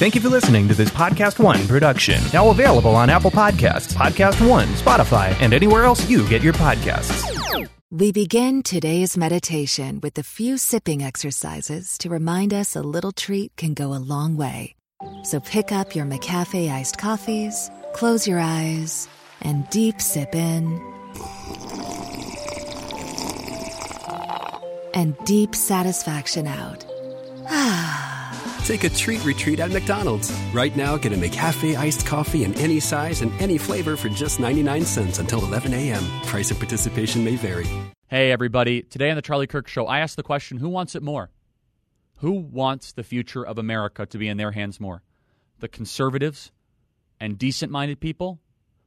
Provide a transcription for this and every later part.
Thank you for listening to this Podcast One production. Now available on Apple Podcasts, Podcast One, Spotify, and anywhere else you get your podcasts. We begin today's meditation with a few sipping exercises to remind us a little treat can go a long way. So pick up your McCafe iced coffees, close your eyes, and deep sip in. And deep satisfaction out. Ah. Take a treat retreat at McDonald's. Right now, get a McCafe iced coffee in any size and any flavor for just 99 cents until 11 a.m. Price of participation may vary. Hey, everybody. Today on The Charlie Kirk Show, I asked the question who wants it more? Who wants the future of America to be in their hands more? The conservatives and decent minded people,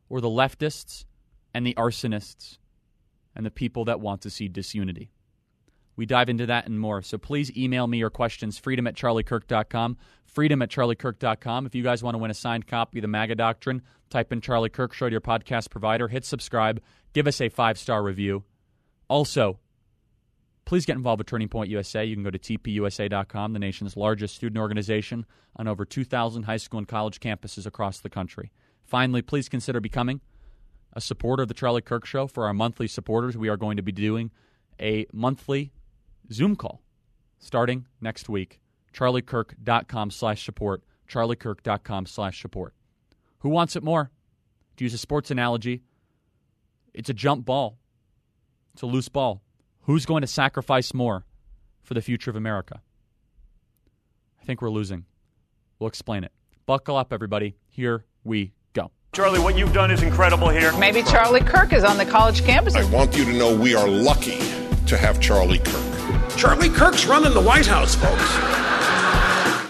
or the leftists and the arsonists and the people that want to see disunity? We dive into that and more. So please email me your questions, freedom at charliekirk.com, freedom at charliekirk.com. If you guys want to win a signed copy of the MAGA Doctrine, type in Charlie Kirk Show to your podcast provider, hit subscribe, give us a five star review. Also, please get involved with Turning Point USA. You can go to tpusa.com, the nation's largest student organization on over 2,000 high school and college campuses across the country. Finally, please consider becoming a supporter of the Charlie Kirk Show. For our monthly supporters, we are going to be doing a monthly Zoom call starting next week. charliekirk.com slash support. charliekirk.com slash support. Who wants it more? To use a sports analogy, it's a jump ball. It's a loose ball. Who's going to sacrifice more for the future of America? I think we're losing. We'll explain it. Buckle up, everybody. Here we go. Charlie, what you've done is incredible here. Maybe Charlie Kirk is on the college campus. I want you to know we are lucky to have Charlie Kirk. Charlie Kirk's running the White House, folks.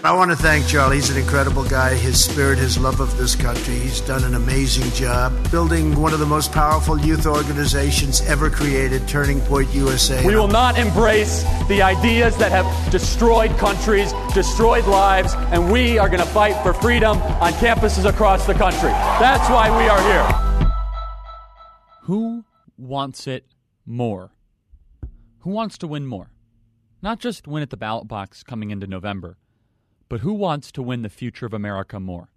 I want to thank Charlie. He's an incredible guy. His spirit, his love of this country. He's done an amazing job building one of the most powerful youth organizations ever created, Turning Point USA. We will not embrace the ideas that have destroyed countries, destroyed lives, and we are going to fight for freedom on campuses across the country. That's why we are here. Who wants it more? Who wants to win more? Not just win at the ballot box coming into November, but who wants to win the future of America more?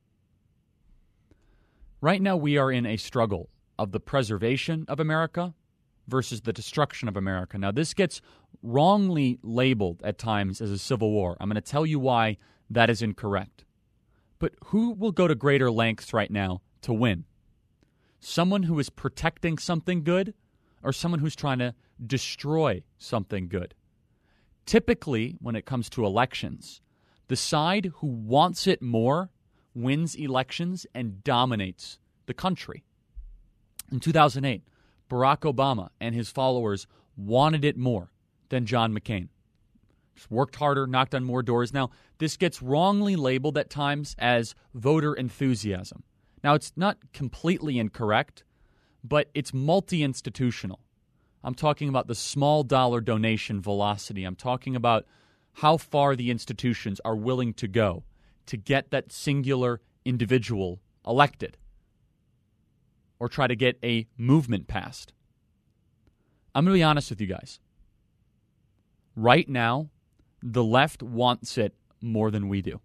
Right now, we are in a struggle of the preservation of America versus the destruction of America. Now, this gets wrongly labeled at times as a civil war. I'm going to tell you why that is incorrect. But who will go to greater lengths right now to win? Someone who is protecting something good or someone who's trying to destroy something good? Typically, when it comes to elections, the side who wants it more wins elections and dominates the country. In 2008, Barack Obama and his followers wanted it more than John McCain. Just worked harder, knocked on more doors. Now, this gets wrongly labeled at times as voter enthusiasm. Now, it's not completely incorrect, but it's multi institutional. I'm talking about the small dollar donation velocity. I'm talking about how far the institutions are willing to go to get that singular individual elected or try to get a movement passed. I'm going to be honest with you guys. Right now, the left wants it more than we do.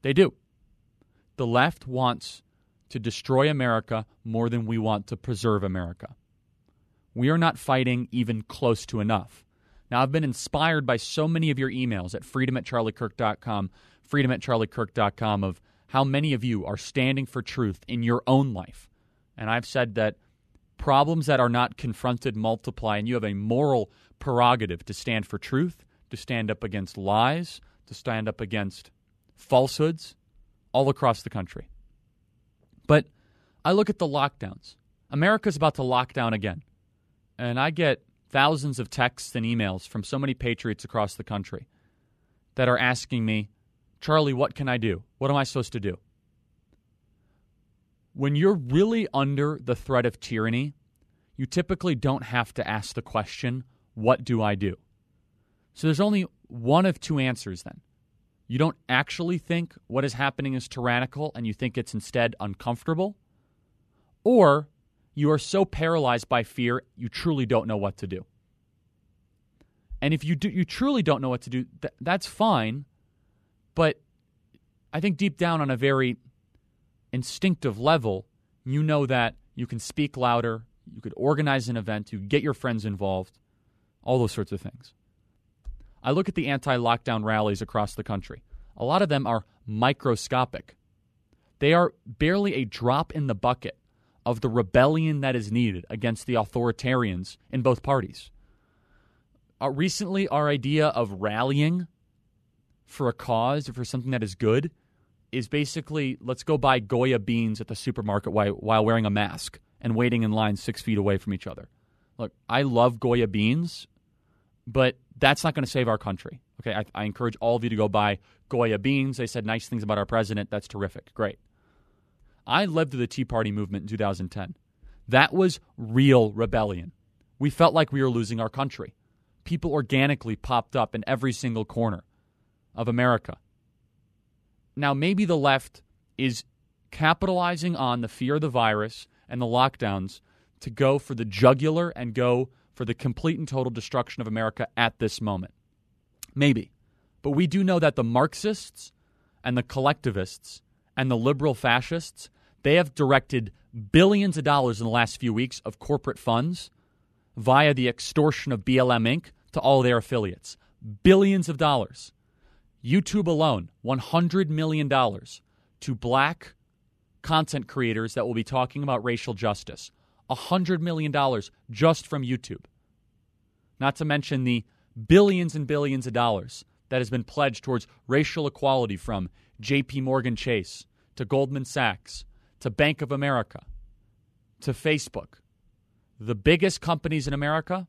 They do. The left wants to destroy America more than we want to preserve America. We are not fighting even close to enough. Now, I've been inspired by so many of your emails at freedom at charliekirk.com, freedom at charliekirk.com, of how many of you are standing for truth in your own life. And I've said that problems that are not confronted multiply, and you have a moral prerogative to stand for truth, to stand up against lies, to stand up against falsehoods all across the country. But I look at the lockdowns. America's about to lock down again. And I get thousands of texts and emails from so many patriots across the country that are asking me, Charlie, what can I do? What am I supposed to do? When you're really under the threat of tyranny, you typically don't have to ask the question, What do I do? So there's only one of two answers then. You don't actually think what is happening is tyrannical and you think it's instead uncomfortable, or you are so paralyzed by fear, you truly don't know what to do. And if you do, you truly don't know what to do, th- that's fine. But I think deep down on a very instinctive level, you know that you can speak louder, you could organize an event, you get your friends involved, all those sorts of things. I look at the anti lockdown rallies across the country. A lot of them are microscopic. They are barely a drop in the bucket of the rebellion that is needed against the authoritarians in both parties. Uh, recently, our idea of rallying for a cause, or for something that is good, is basically let's go buy Goya beans at the supermarket while, while wearing a mask and waiting in line six feet away from each other. Look, I love Goya beans, but that's not going to save our country. Okay, I, I encourage all of you to go buy Goya beans. They said nice things about our president. That's terrific. Great. I through the Tea Party movement in 2010. That was real rebellion. We felt like we were losing our country. People organically popped up in every single corner of America. Now, maybe the left is capitalizing on the fear of the virus and the lockdowns to go for the jugular and go for the complete and total destruction of America at this moment. Maybe. But we do know that the Marxists and the collectivists and the liberal fascists, they have directed billions of dollars in the last few weeks of corporate funds via the extortion of BLM Inc. to all their affiliates. Billions of dollars. YouTube alone, $100 million to black content creators that will be talking about racial justice. $100 million just from YouTube. Not to mention the billions and billions of dollars that has been pledged towards racial equality from JP Morgan Chase to Goldman Sachs to Bank of America to Facebook. The biggest companies in America,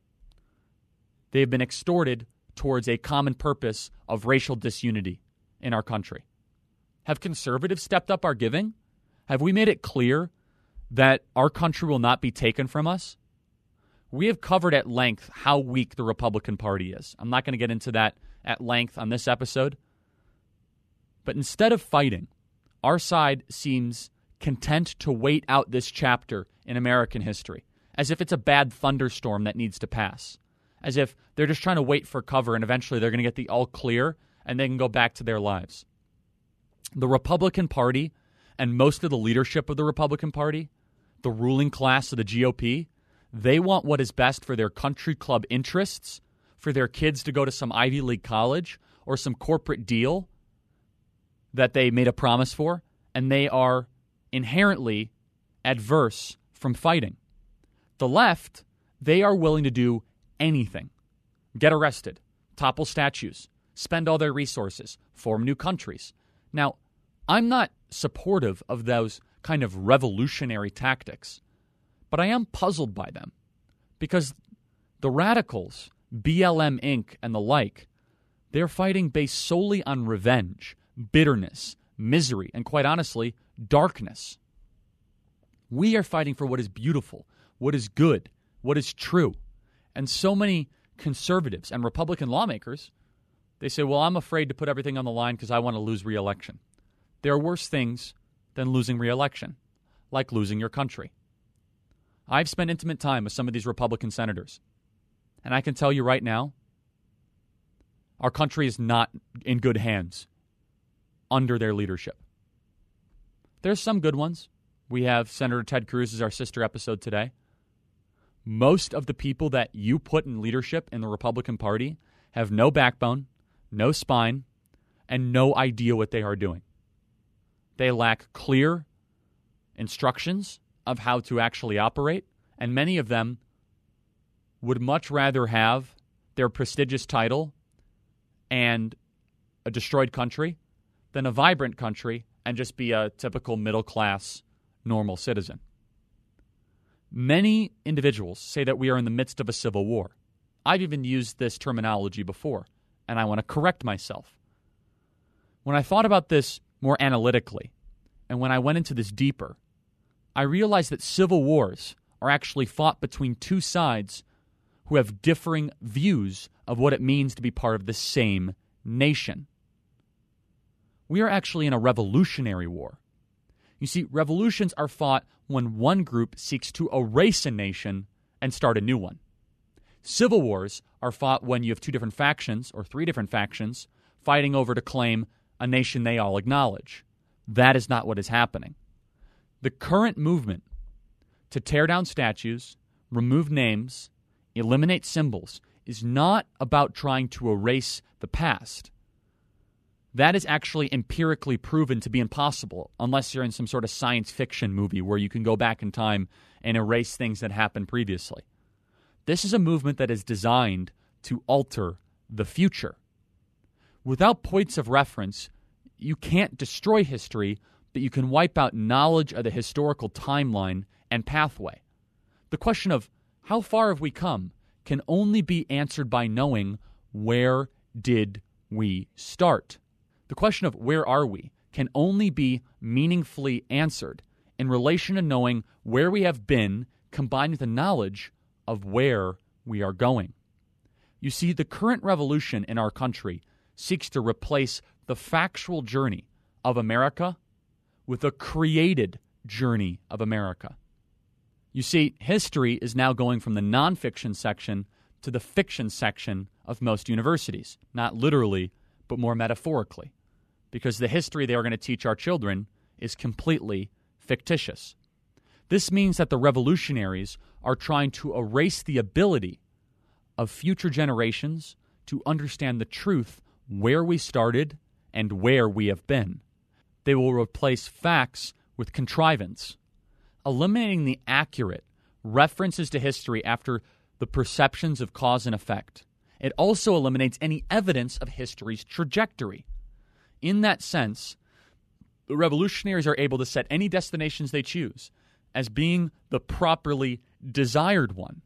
they've been extorted towards a common purpose of racial disunity in our country. Have conservatives stepped up our giving? Have we made it clear that our country will not be taken from us? We have covered at length how weak the Republican Party is. I'm not going to get into that at length on this episode. But instead of fighting, our side seems content to wait out this chapter in American history, as if it's a bad thunderstorm that needs to pass, as if they're just trying to wait for cover and eventually they're going to get the all clear and they can go back to their lives. The Republican Party and most of the leadership of the Republican Party, the ruling class of the GOP, they want what is best for their country club interests, for their kids to go to some Ivy League college or some corporate deal that they made a promise for, and they are inherently adverse from fighting. The left, they are willing to do anything get arrested, topple statues, spend all their resources, form new countries. Now, I'm not supportive of those kind of revolutionary tactics, but I am puzzled by them because the radicals, BLM Inc., and the like, they're fighting based solely on revenge, bitterness, misery, and quite honestly, darkness. We are fighting for what is beautiful, what is good, what is true. And so many conservatives and Republican lawmakers, they say, well, I'm afraid to put everything on the line because I want to lose reelection. There are worse things than losing reelection, like losing your country. I've spent intimate time with some of these Republican senators, and I can tell you right now, our country is not in good hands under their leadership. There's some good ones. We have Senator Ted Cruz as our sister episode today. Most of the people that you put in leadership in the Republican Party have no backbone, no spine, and no idea what they are doing. They lack clear instructions of how to actually operate, and many of them would much rather have their prestigious title and a destroyed country than a vibrant country and just be a typical middle class, normal citizen. Many individuals say that we are in the midst of a civil war. I've even used this terminology before, and I want to correct myself. When I thought about this more analytically, and when I went into this deeper, I realized that civil wars are actually fought between two sides who have differing views of what it means to be part of the same nation. We are actually in a revolutionary war. You see, revolutions are fought when one group seeks to erase a nation and start a new one. Civil wars are fought when you have two different factions or three different factions fighting over to claim a nation they all acknowledge. That is not what is happening. The current movement to tear down statues, remove names, eliminate symbols is not about trying to erase the past. That is actually empirically proven to be impossible unless you're in some sort of science fiction movie where you can go back in time and erase things that happened previously. This is a movement that is designed to alter the future. Without points of reference, you can't destroy history, but you can wipe out knowledge of the historical timeline and pathway. The question of how far have we come can only be answered by knowing where did we start. The question of where are we can only be meaningfully answered in relation to knowing where we have been combined with the knowledge of where we are going. You see, the current revolution in our country seeks to replace the factual journey of America with a created journey of America. You see, history is now going from the nonfiction section to the fiction section of most universities, not literally, but more metaphorically, because the history they are going to teach our children is completely fictitious. This means that the revolutionaries are trying to erase the ability of future generations to understand the truth where we started and where we have been. They will replace facts with contrivance, eliminating the accurate references to history after the perceptions of cause and effect. It also eliminates any evidence of history's trajectory. In that sense, the revolutionaries are able to set any destinations they choose as being the properly desired one.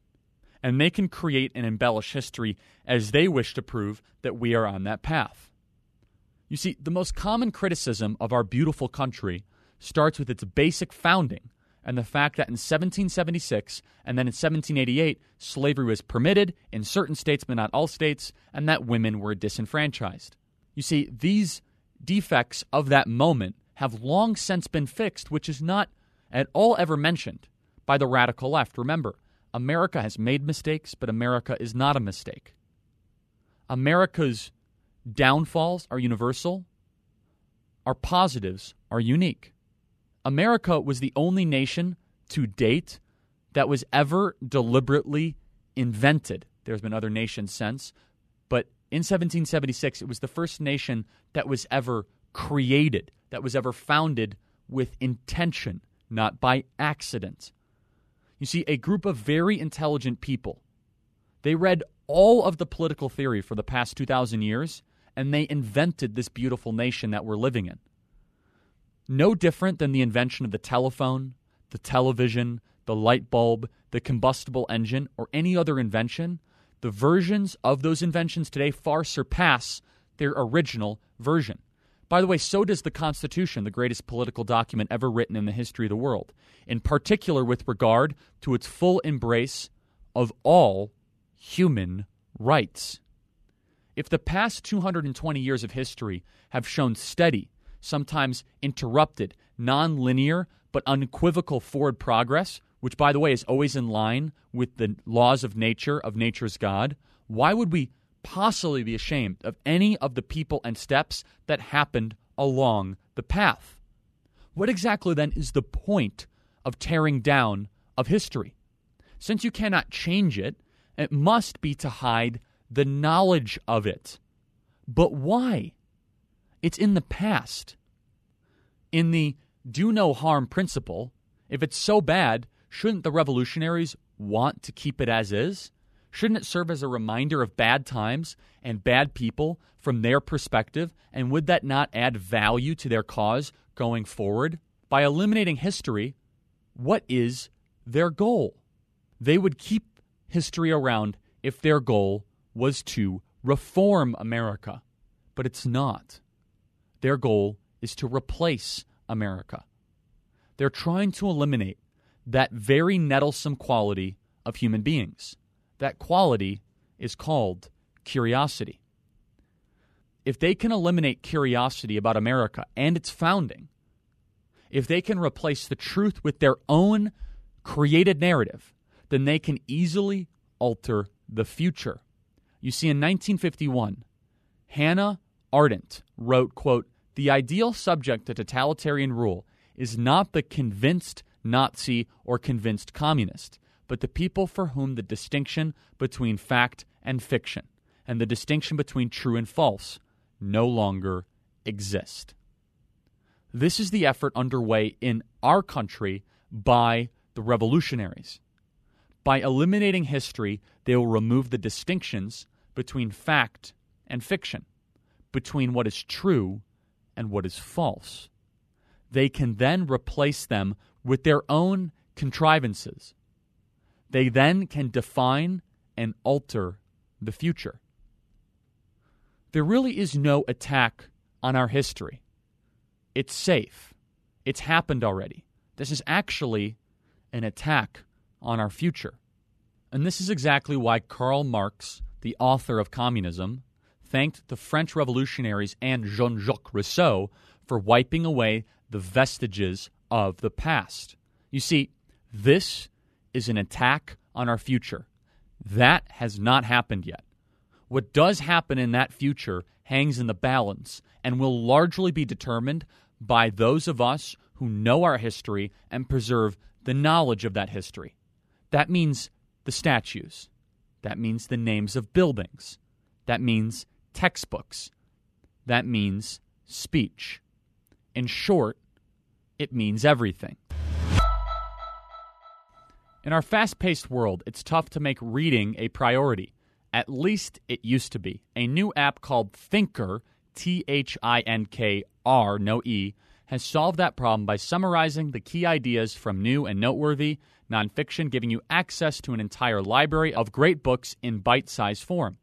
And they can create and embellish history as they wish to prove that we are on that path. You see, the most common criticism of our beautiful country starts with its basic founding and the fact that in 1776 and then in 1788, slavery was permitted in certain states but not all states, and that women were disenfranchised. You see, these defects of that moment have long since been fixed, which is not at all ever mentioned by the radical left. Remember, America has made mistakes, but America is not a mistake. America's downfalls are universal, our positives are unique. America was the only nation to date that was ever deliberately invented. There's been other nations since, in 1776, it was the first nation that was ever created, that was ever founded with intention, not by accident. You see, a group of very intelligent people, they read all of the political theory for the past 2,000 years, and they invented this beautiful nation that we're living in. No different than the invention of the telephone, the television, the light bulb, the combustible engine, or any other invention, the versions of those inventions today far surpass their original version. By the way, so does the Constitution, the greatest political document ever written in the history of the world, in particular with regard to its full embrace of all human rights. If the past 220 years of history have shown steady, sometimes interrupted, non linear, but unequivocal forward progress, which, by the way, is always in line with the laws of nature, of nature's God, why would we possibly be ashamed of any of the people and steps that happened along the path? What exactly then is the point of tearing down of history? Since you cannot change it, it must be to hide the knowledge of it. But why? It's in the past. In the do no harm principle, if it's so bad, shouldn't the revolutionaries want to keep it as is? Shouldn't it serve as a reminder of bad times and bad people from their perspective? And would that not add value to their cause going forward? By eliminating history, what is their goal? They would keep history around if their goal was to reform America, but it's not. Their goal is to replace America. They're trying to eliminate that very nettlesome quality of human beings. That quality is called curiosity. If they can eliminate curiosity about America and its founding, if they can replace the truth with their own created narrative, then they can easily alter the future. You see, in 1951, Hannah Arendt wrote, quote, The ideal subject to totalitarian rule is not the convinced Nazi or convinced communist, but the people for whom the distinction between fact and fiction and the distinction between true and false no longer exist. This is the effort underway in our country by the revolutionaries. By eliminating history, they will remove the distinctions between fact and fiction, between what is true and what is false. They can then replace them with their own contrivances. They then can define and alter the future. There really is no attack on our history. It's safe. It's happened already. This is actually an attack on our future. And this is exactly why Karl Marx, the author of Communism, thanked the French revolutionaries and Jean Jacques Rousseau for wiping away the vestiges of the past. You see, this is an attack on our future. That has not happened yet. What does happen in that future hangs in the balance and will largely be determined by those of us who know our history and preserve the knowledge of that history. That means the statues. That means the names of buildings. That means textbooks. That means speech. In short, it means everything. In our fast paced world, it's tough to make reading a priority. At least it used to be. A new app called Thinkr, T H I N K R, no E, has solved that problem by summarizing the key ideas from new and noteworthy nonfiction, giving you access to an entire library of great books in bite sized form.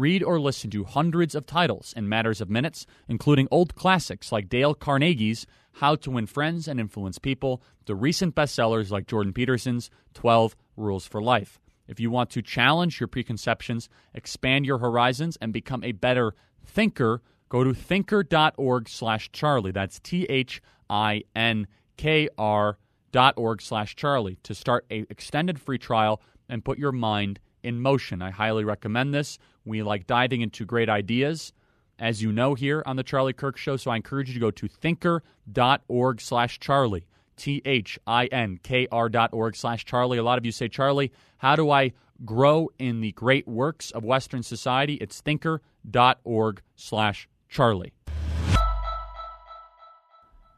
Read or listen to hundreds of titles in matters of minutes, including old classics like Dale Carnegie's How to Win Friends and Influence People, to recent bestsellers like Jordan Peterson's 12 Rules for Life. If you want to challenge your preconceptions, expand your horizons, and become a better thinker, go to thinkr.org slash Charlie. That's T H I N K R dot org slash Charlie to start a extended free trial and put your mind in motion. I highly recommend this. We like diving into great ideas, as you know here on the Charlie Kirk Show. So I encourage you to go to thinkr.org slash Charlie. T H I N K R dot org slash Charlie. A lot of you say, Charlie, how do I grow in the great works of Western society? It's thinkr.org slash Charlie.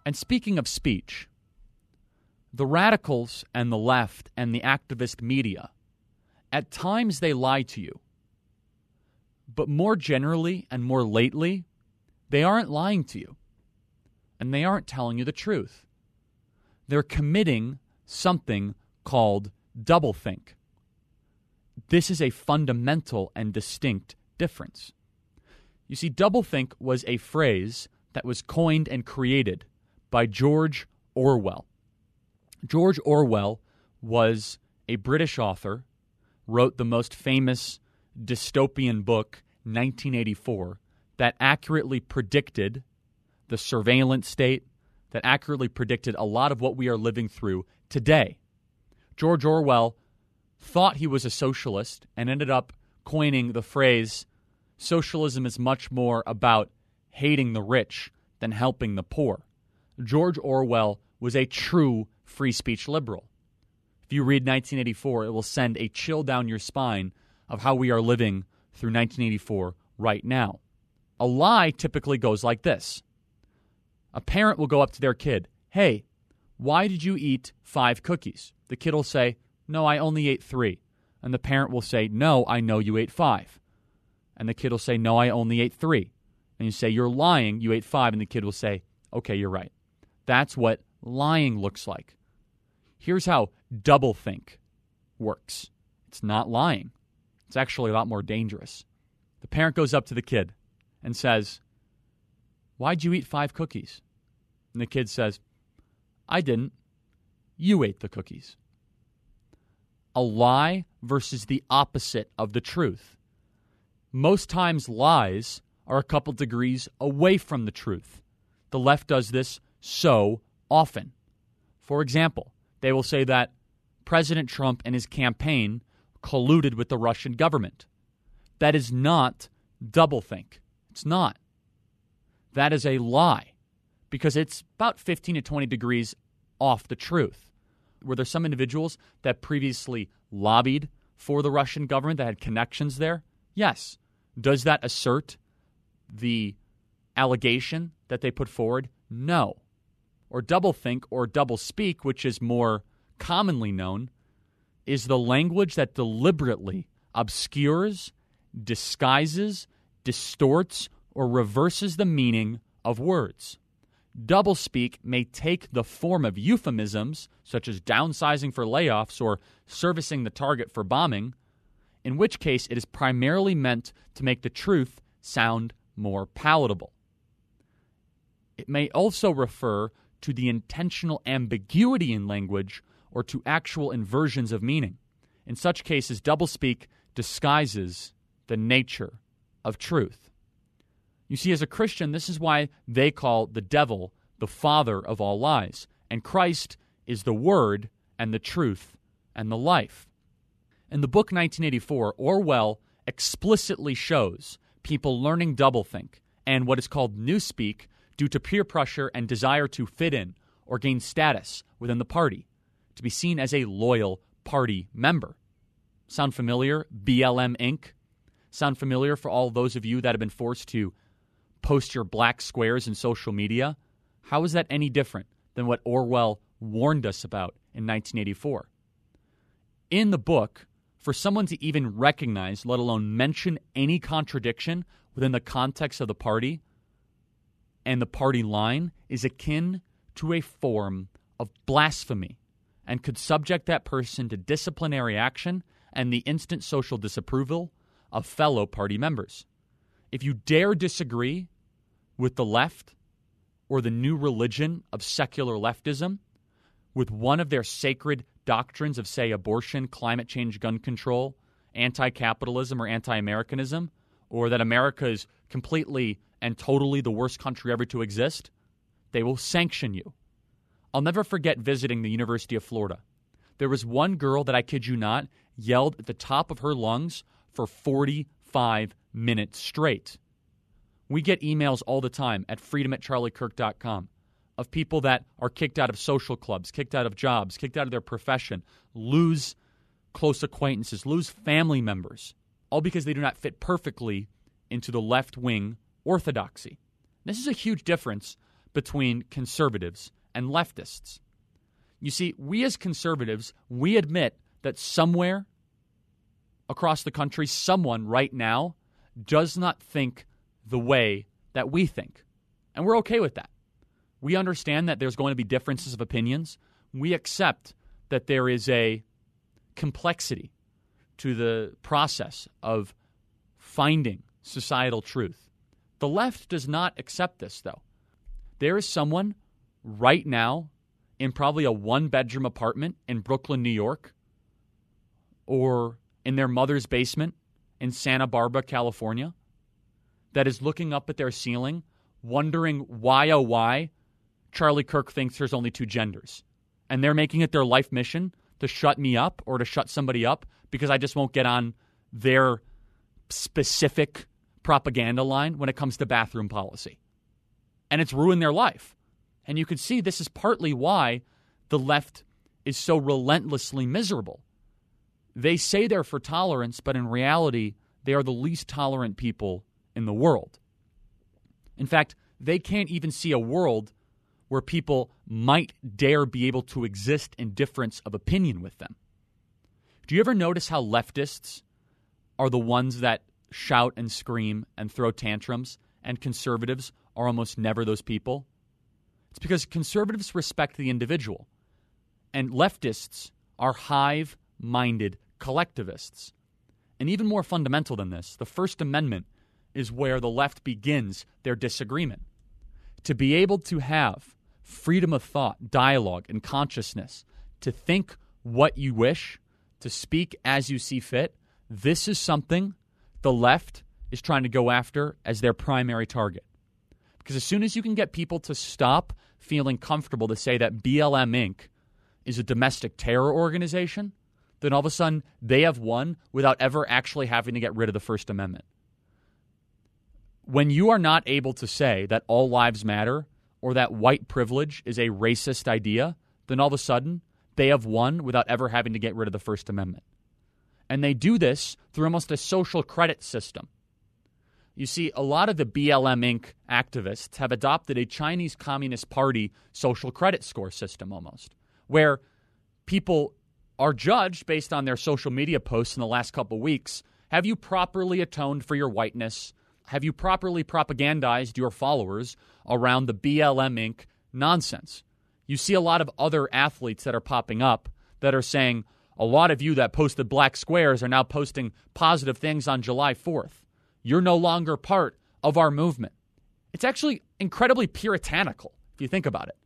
And speaking of speech, the radicals and the left and the activist media, at times they lie to you. But more generally and more lately, they aren't lying to you. And they aren't telling you the truth. They're committing something called doublethink. This is a fundamental and distinct difference. You see, doublethink was a phrase that was coined and created by George Orwell. George Orwell was a British author, wrote the most famous dystopian book, 1984, that accurately predicted the surveillance state, that accurately predicted a lot of what we are living through today. George Orwell thought he was a socialist and ended up coining the phrase socialism is much more about hating the rich than helping the poor. George Orwell was a true free speech liberal. If you read 1984, it will send a chill down your spine of how we are living through 1984 right now. A lie typically goes like this A parent will go up to their kid, Hey, why did you eat five cookies? The kid will say, No, I only ate three. And the parent will say, No, I know you ate five. And the kid will say, No, I only ate three. And you say, You're lying, you ate five. And the kid will say, Okay, you're right. That's what lying looks like. Here's how doublethink works it's not lying, it's actually a lot more dangerous. The parent goes up to the kid and says, Why'd you eat five cookies? And the kid says, I didn't. You ate the cookies. A lie versus the opposite of the truth. Most times, lies are a couple degrees away from the truth. The left does this so often. For example, they will say that President Trump and his campaign colluded with the Russian government. That is not doublethink. It's not. That is a lie. because it's about 15 to 20 degrees off the truth. Were there some individuals that previously lobbied for the Russian government that had connections there? Yes. Does that assert the allegation that they put forward? No. Or doublethink or double speak, which is more commonly known, is the language that deliberately obscures, disguises, distorts, or reverses the meaning of words. Doublespeak may take the form of euphemisms, such as downsizing for layoffs or servicing the target for bombing, in which case it is primarily meant to make the truth sound more palatable. It may also refer to the intentional ambiguity in language or to actual inversions of meaning. In such cases, doublespeak disguises the nature of truth. You see, as a Christian, this is why they call the devil the father of all lies, and Christ is the word and the truth and the life. In the book 1984, Orwell explicitly shows people learning doublethink and what is called newspeak due to peer pressure and desire to fit in or gain status within the party, to be seen as a loyal party member. Sound familiar? BLM Inc. Sound familiar for all those of you that have been forced to post your black squares in social media. How is that any different than what Orwell warned us about in 1984? In the book, for someone to even recognize, let alone mention any contradiction within the context of the party and the party line is akin to a form of blasphemy and could subject that person to disciplinary action and the instant social disapproval of fellow party members. If you dare disagree with the left or the new religion of secular leftism, with one of their sacred doctrines of, say, abortion, climate change, gun control, anti capitalism, or anti Americanism, or that America is completely and totally the worst country ever to exist, they will sanction you. I'll never forget visiting the University of Florida. There was one girl that I kid you not yelled at the top of her lungs for 45 minutes straight. We get emails all the time at freedom at charliekirk.com of people that are kicked out of social clubs, kicked out of jobs, kicked out of their profession, lose close acquaintances, lose family members, all because they do not fit perfectly into the left wing orthodoxy. This is a huge difference between conservatives and leftists. You see, we as conservatives, we admit that somewhere across the country, someone right now does not think the way that we think. And we're okay with that. We understand that there's going to be differences of opinions. We accept that there is a complexity to the process of finding societal truth. The left does not accept this, though. There is someone right now in probably a one bedroom apartment in Brooklyn, New York, or in their mother's basement in Santa Barbara, California, that is looking up at their ceiling, wondering why, oh, why Charlie Kirk thinks there's only two genders. And they're making it their life mission to shut me up or to shut somebody up because I just won't get on their specific propaganda line when it comes to bathroom policy. And it's ruined their life. And you can see this is partly why the left is so relentlessly miserable. They say they're for tolerance, but in reality, they are the least tolerant people in the world. In fact, they can't even see a world where people might dare be able to exist in difference of opinion with them. Do you ever notice how leftists are the ones that shout and scream and throw tantrums, and conservatives are almost never those people? It's because conservatives respect the individual, and leftists are hive minded collectivists. And even more fundamental than this, the First Amendment is where the left begins their disagreement. To be able to have freedom of thought, dialogue, and consciousness, to think what you wish, to speak as you see fit, this is something the left is trying to go after as their primary target. Because as soon as you can get people to stop feeling comfortable to say that BLM Inc. is a domestic terror organization, then all of a sudden they have won without ever actually having to get rid of the First Amendment when you are not able to say that all lives matter, or that white privilege is a racist idea, then all of a sudden they have won without ever having to get rid of the First Amendment. And they do this through almost a social credit system. You see, a lot of the BLM Inc. activists have adopted a Chinese Communist Party social credit score system almost, where people are judged based on their social media posts in the last couple weeks. Have you properly atoned for your whiteness? Have you properly propagandized your followers around the BLM Inc. nonsense? You see a lot of other athletes that are popping up that are saying, a lot of you that posted black squares are now posting positive things on July 4th. You're no longer part of our movement. It's actually incredibly puritanical if you think about it.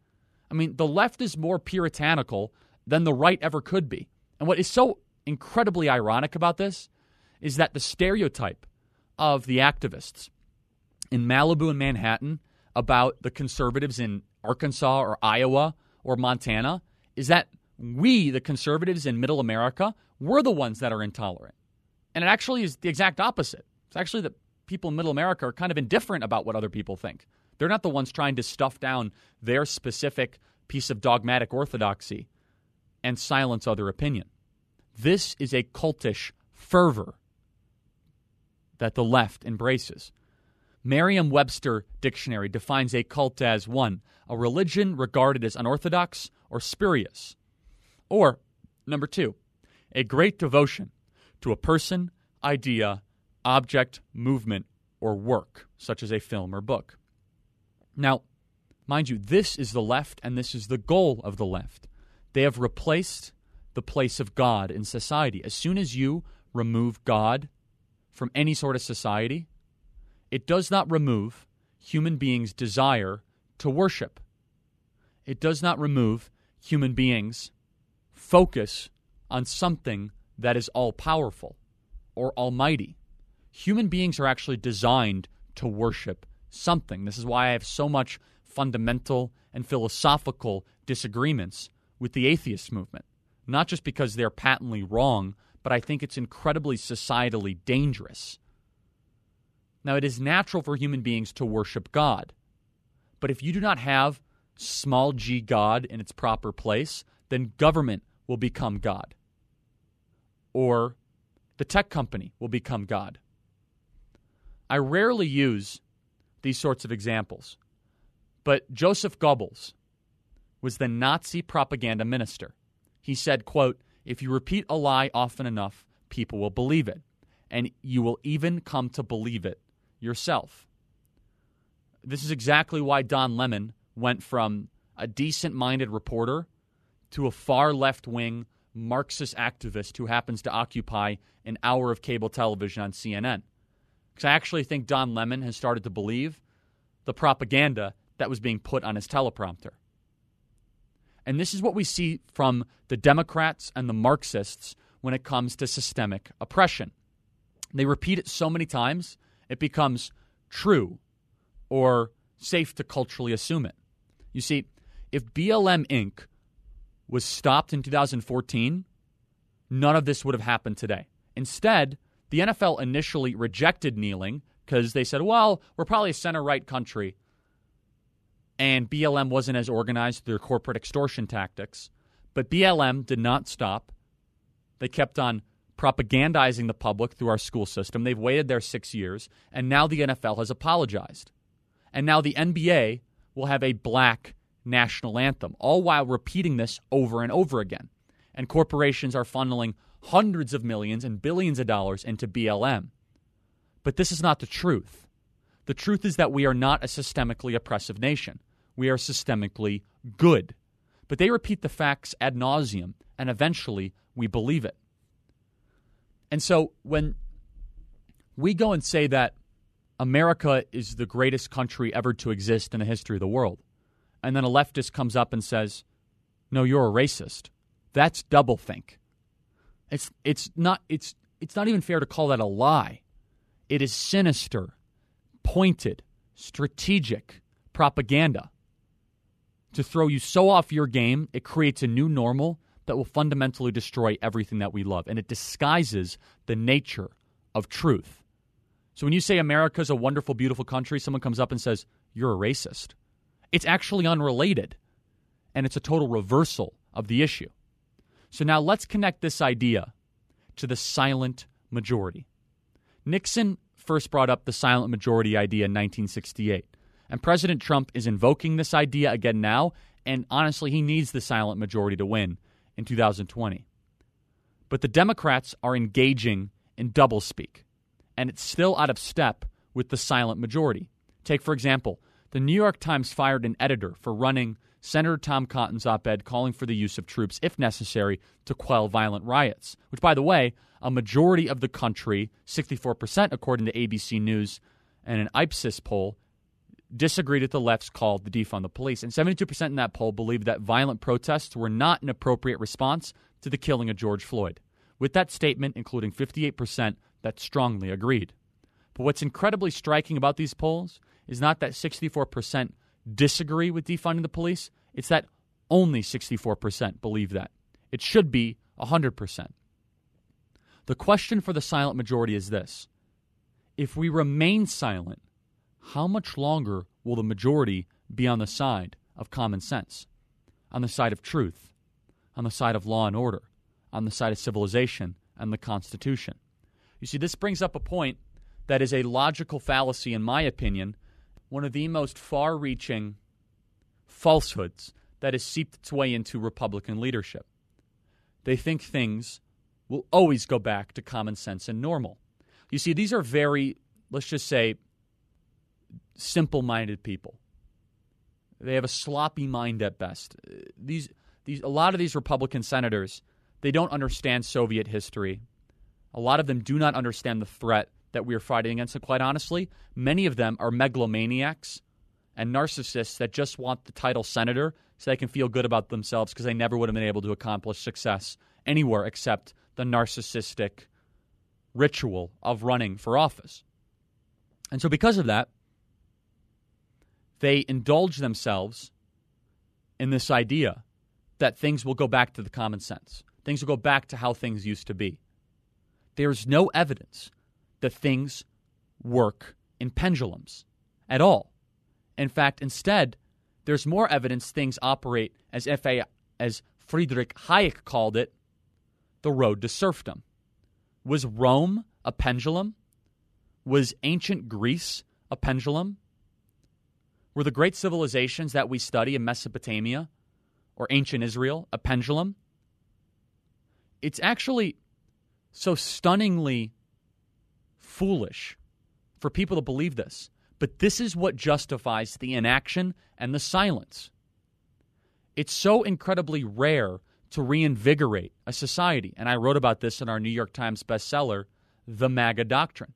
I mean, the left is more puritanical than the right ever could be. And what is so incredibly ironic about this is that the stereotype of the activists in Malibu and Manhattan about the conservatives in Arkansas or Iowa or Montana is that we, the conservatives in middle America, we're the ones that are intolerant. And it actually is the exact opposite. It's actually that people in middle America are kind of indifferent about what other people think. They're not the ones trying to stuff down their specific piece of dogmatic orthodoxy and silence other opinion. This is a cultish fervor that the left embraces. Merriam Webster Dictionary defines a cult as one, a religion regarded as unorthodox or spurious. Or, number two, a great devotion to a person, idea, object, movement, or work, such as a film or book. Now, mind you, this is the left and this is the goal of the left. They have replaced the place of God in society. As soon as you remove God from any sort of society, it does not remove human beings' desire to worship. It does not remove human beings' focus on something that is all powerful or almighty. Human beings are actually designed to worship something. This is why I have so much fundamental and philosophical disagreements with the atheist movement. Not just because they're patently wrong, but I think it's incredibly societally dangerous. Now, it is natural for human beings to worship God. But if you do not have small g God in its proper place, then government will become God. Or the tech company will become God. I rarely use these sorts of examples, but Joseph Goebbels was the Nazi propaganda minister. He said, quote, if you repeat a lie often enough, people will believe it, and you will even come to believe it yourself. This is exactly why Don Lemon went from a decent minded reporter to a far left wing Marxist activist who happens to occupy an hour of cable television on CNN. Because I actually think Don Lemon has started to believe the propaganda that was being put on his teleprompter. And this is what we see from the Democrats and the Marxists when it comes to systemic oppression. They repeat it so many times, it becomes true or safe to culturally assume it. You see, if BLM Inc. was stopped in 2014, none of this would have happened today. Instead, the NFL initially rejected kneeling because they said, well, we're probably a center right country and BLM wasn't as organized through corporate extortion tactics. But BLM did not stop. They kept on propagandizing the public through our school system. They've waited there six years, and now the NFL has apologized. And now the NBA will have a black national anthem, all while repeating this over and over again. And corporations are funneling hundreds of millions and billions of dollars into BLM. But this is not the truth. The truth is that we are not a systemically oppressive nation we are systemically good. But they repeat the facts ad nauseum, and eventually we believe it. And so when we go and say that America is the greatest country ever to exist in the history of the world, and then a leftist comes up and says, "No, you're a racist," that's doublethink. It's it's not it's it's not even fair to call that a lie. It is sinister, pointed, strategic propaganda to throw you so off your game, it creates a new normal that will fundamentally destroy everything that we love. And it disguises the nature of truth. So when you say America is a wonderful, beautiful country, someone comes up and says, You're a racist. It's actually unrelated, and it's a total reversal of the issue. So now let's connect this idea to the silent majority. Nixon first brought up the silent majority idea in 1968. And President Trump is invoking this idea again now. And honestly, he needs the silent majority to win in 2020. But the Democrats are engaging in doublespeak, and it's still out of step with the silent majority. Take, for example, the New York Times fired an editor for running Senator Tom Cotton's op ed calling for the use of troops, if necessary, to quell violent riots, which, by the way, a majority of the country, 64% according to ABC News and an Ipsos poll, disagreed with the left's call to defund the police. And 72% in that poll believed that violent protests were not an appropriate response to the killing of George Floyd. With that statement, including 58% that strongly agreed. But what's incredibly striking about these polls is not that 64% disagree with defunding the police, it's that only 64% believe that. It should be 100%. The question for the silent majority is this If we remain silent, how much longer will the majority be on the side of common sense, on the side of truth, on the side of law and order, on the side of civilization and the Constitution? You see, this brings up a point that is a logical fallacy, in my opinion, one of the most far reaching falsehoods that has seeped its way into Republican leadership. They think things will always go back to common sense and normal. You see, these are very, let's just say, simple minded people. They have a sloppy mind at best. Uh, these, these, a lot of these Republican senators, they don't understand Soviet history. A lot of them do not understand the threat that we are fighting against. And quite honestly, many of them are megalomaniacs and narcissists that just want the title senator so they can feel good about themselves because they never would have been able to accomplish success anywhere except the narcissistic ritual of running for office. And so, because of that, they indulge themselves in this idea that things will go back to the common sense. Things will go back to how things used to be. There's no evidence that things work in pendulums at all. In fact, instead, there's more evidence things operate as FA as Friedrich Hayek called it, the road to serfdom. Was Rome a pendulum? Was ancient Greece a pendulum? Were the great civilizations that we study in Mesopotamia or ancient Israel a pendulum? It's actually so stunningly foolish for people to believe this. But this is what justifies the inaction and the silence. It's so incredibly rare to reinvigorate a society. And I wrote about this in our New York Times bestseller, The MAGA Doctrine.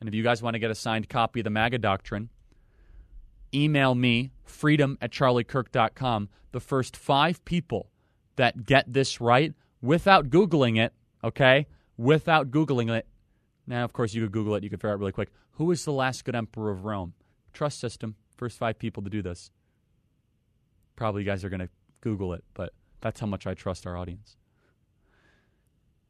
And if you guys want to get a signed copy of The MAGA Doctrine, email me, freedom at charliekirk.com. The first five people that get this right without Googling it, okay? Without Googling it. Now, of course, you could Google it, you could figure out really quick. Who was the last good emperor of Rome? Trust system. First five people to do this. Probably you guys are going to Google it, but that's how much I trust our audience.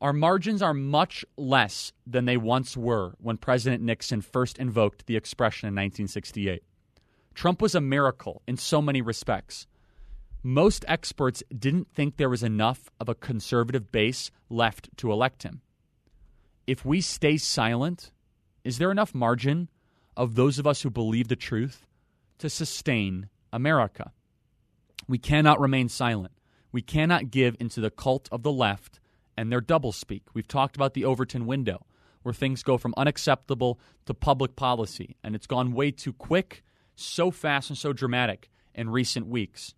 Our margins are much less than they once were when President Nixon first invoked the expression in 1968. Trump was a miracle in so many respects. Most experts didn't think there was enough of a conservative base left to elect him. If we stay silent, is there enough margin of those of us who believe the truth to sustain America? We cannot remain silent. We cannot give into the cult of the left and their doublespeak. We've talked about the Overton window, where things go from unacceptable to public policy, and it's gone way too quick, so fast, and so dramatic in recent weeks.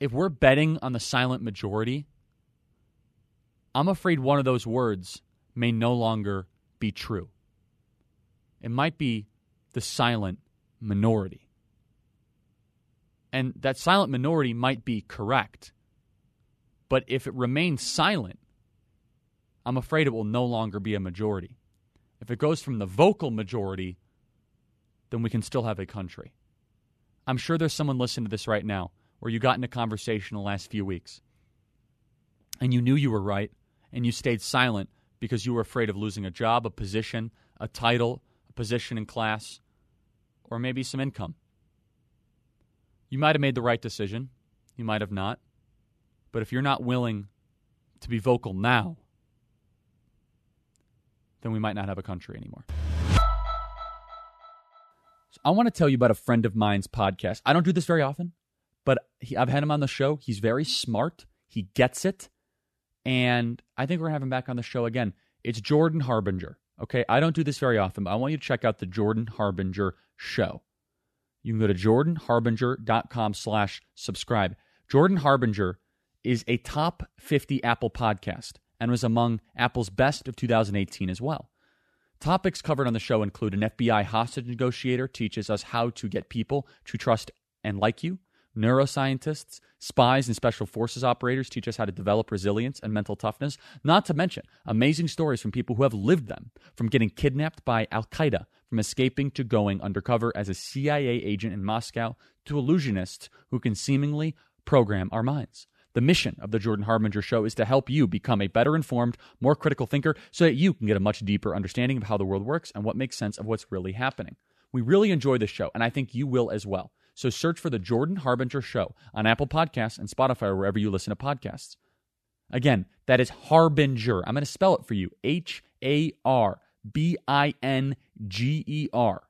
If we're betting on the silent majority, I'm afraid one of those words may no longer be true. It might be the silent minority. And that silent minority might be correct. But if it remains silent, I'm afraid it will no longer be a majority. If it goes from the vocal majority, then we can still have a country. I'm sure there's someone listening to this right now where you got in a conversation the last few weeks and you knew you were right and you stayed silent because you were afraid of losing a job, a position, a title, a position in class, or maybe some income. You might have made the right decision, you might have not. But if you're not willing to be vocal now, then we might not have a country anymore. So I want to tell you about a friend of mine's podcast. I don't do this very often, but he, I've had him on the show. He's very smart, he gets it. And I think we're going to have him back on the show again. It's Jordan Harbinger. Okay, I don't do this very often, but I want you to check out the Jordan Harbinger show. You can go to jordanharbinger.com slash subscribe. Jordan Harbinger is a top 50 Apple podcast and was among Apple's best of 2018 as well. Topics covered on the show include an FBI hostage negotiator teaches us how to get people to trust and like you, Neuroscientists, spies, and special forces operators teach us how to develop resilience and mental toughness, not to mention amazing stories from people who have lived them, from getting kidnapped by Al Qaeda, from escaping to going undercover as a CIA agent in Moscow, to illusionists who can seemingly program our minds. The mission of the Jordan Harbinger Show is to help you become a better informed, more critical thinker so that you can get a much deeper understanding of how the world works and what makes sense of what's really happening. We really enjoy this show, and I think you will as well. So search for the Jordan Harbinger Show on Apple Podcasts and Spotify or wherever you listen to podcasts. Again, that is Harbinger. I'm going to spell it for you H A R B I N G E R.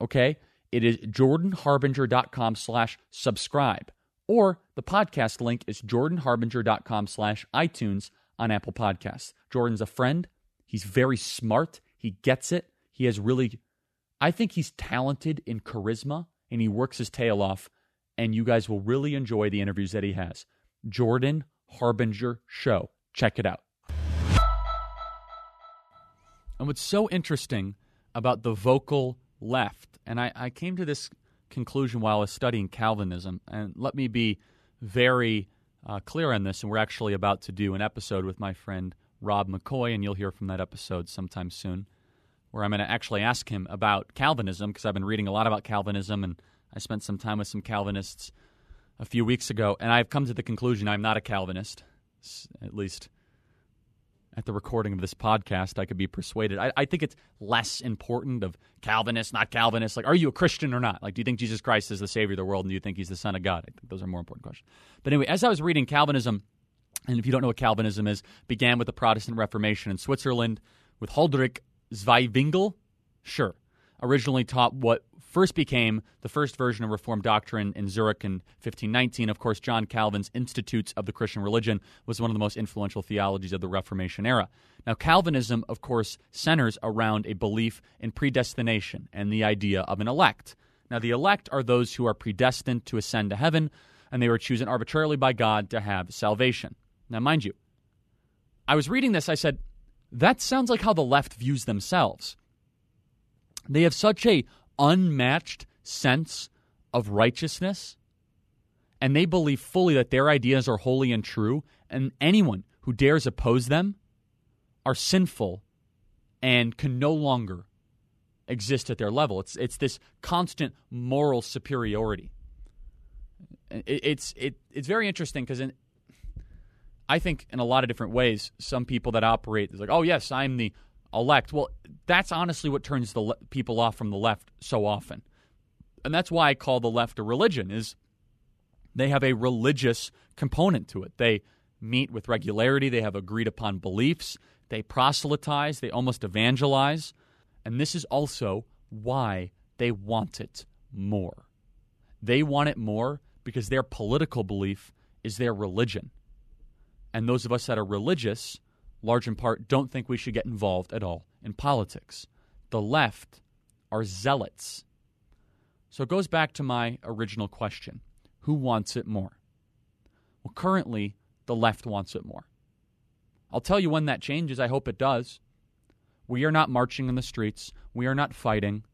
Okay? It is jordanharbinger.com slash subscribe. Or the podcast link is jordanharbinger.com slash iTunes on Apple Podcasts. Jordan's a friend. He's very smart. He gets it. He has really, I think he's talented in charisma and he works his tail off. And you guys will really enjoy the interviews that he has. Jordan Harbinger Show. Check it out. And what's so interesting about the vocal left, and I, I came to this conclusion while I was studying Calvinism, and let me be very uh, clear on this, and we're actually about to do an episode with my friend Rob McCoy, and you'll hear from that episode sometime soon where I'm going to actually ask him about Calvinism because I've been reading a lot about Calvinism and I spent some time with some Calvinists a few weeks ago, and I've come to the conclusion I'm not a Calvinist, at least at the recording of this podcast, I could be persuaded. I, I, think it's less important of Calvinist, not Calvinist. Like, are you a Christian or not? Like, do you think Jesus Christ is the Savior of the world and do you think he's the Son of God? I think those are more important questions. But anyway, as I was reading Calvinism, and if you don't know what Calvinism is, began with the Protestant Reformation in Switzerland with Huldrych Zweivinkel? Sure. Originally taught what first became the first version of Reformed doctrine in Zurich in 1519. Of course, John Calvin's Institutes of the Christian Religion was one of the most influential theologies of the Reformation era. Now, Calvinism, of course, centers around a belief in predestination and the idea of an elect. Now, the elect are those who are predestined to ascend to heaven, and they were chosen arbitrarily by God to have salvation. Now, mind you, I was reading this, I said, that sounds like how the left views themselves. They have such a unmatched sense of righteousness, and they believe fully that their ideas are holy and true, and anyone who dares oppose them are sinful and can no longer exist at their level. It's it's this constant moral superiority. It's it, it's very interesting because I think in a lot of different ways, some people that operate is like, oh yes, I'm the elect. Well, that's honestly what turns the le- people off from the left so often, and that's why I call the left a religion. Is they have a religious component to it. They meet with regularity. They have agreed upon beliefs. They proselytize. They almost evangelize, and this is also why they want it more. They want it more because their political belief is their religion. And those of us that are religious, large in part, don't think we should get involved at all in politics. The left are zealots. So it goes back to my original question who wants it more? Well, currently, the left wants it more. I'll tell you when that changes. I hope it does. We are not marching in the streets. We are not fighting.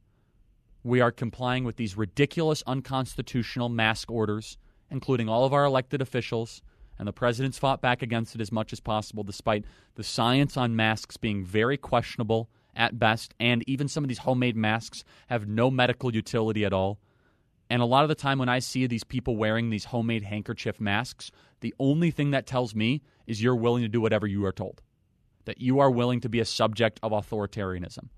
We are complying with these ridiculous, unconstitutional mask orders, including all of our elected officials and the president's fought back against it as much as possible, despite the science on masks being very questionable at best, and even some of these homemade masks have no medical utility at all. And a lot of the time, when I see these people wearing these homemade handkerchief masks, the only thing that tells me is you're willing to do whatever you are told, that you are willing to be a subject of authoritarianism.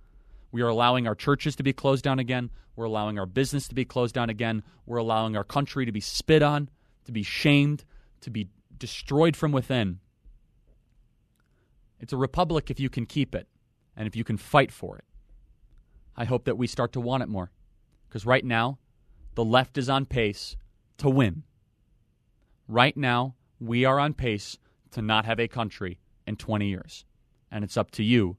We are allowing our churches to be closed down again. We're allowing our business to be closed down again. We're allowing our country to be spit on, to be shamed, to be destroyed from within. It's a republic if you can keep it and if you can fight for it. I hope that we start to want it more. Because right now, the left is on pace to win. Right now, we are on pace to not have a country in 20 years. And it's up to you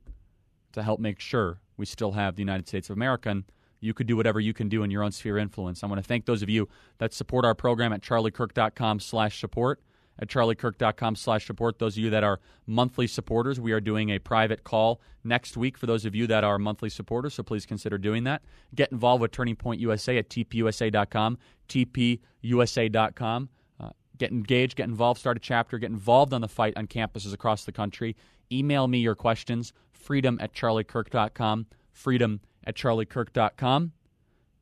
to help make sure we still have the United States of America. And you could do whatever you can do in your own sphere of influence. I want to thank those of you that support our program at charliekirk.com slash support at charliekirk.com slash support. Those of you that are monthly supporters, we are doing a private call next week for those of you that are monthly supporters, so please consider doing that. Get involved with Turning Point USA at tpusa.com, tpusa.com. Uh, get engaged, get involved, start a chapter, get involved on the fight on campuses across the country. Email me your questions, freedom at charliekirk.com, freedom at charliekirk.com.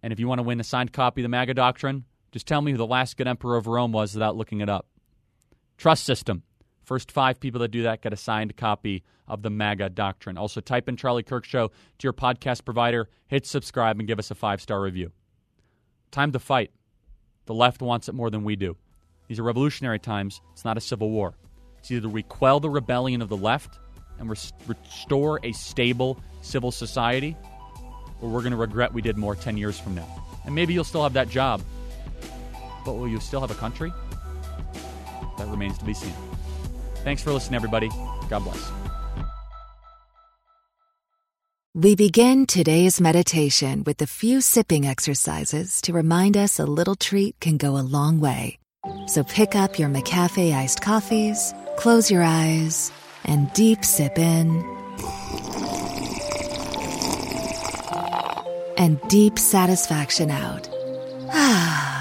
And if you want to win a signed copy of the MAGA Doctrine, just tell me who the last good emperor of Rome was without looking it up. Trust system. First five people that do that get a signed copy of the MAGA doctrine. Also, type in Charlie Kirk Show to your podcast provider, hit subscribe, and give us a five star review. Time to fight. The left wants it more than we do. These are revolutionary times. It's not a civil war. It's either we quell the rebellion of the left and res- restore a stable civil society, or we're going to regret we did more 10 years from now. And maybe you'll still have that job, but will you still have a country? That remains to be seen. Thanks for listening, everybody. God bless. We begin today's meditation with a few sipping exercises to remind us a little treat can go a long way. So pick up your McCafe iced coffees, close your eyes, and deep sip in. And deep satisfaction out. Ah.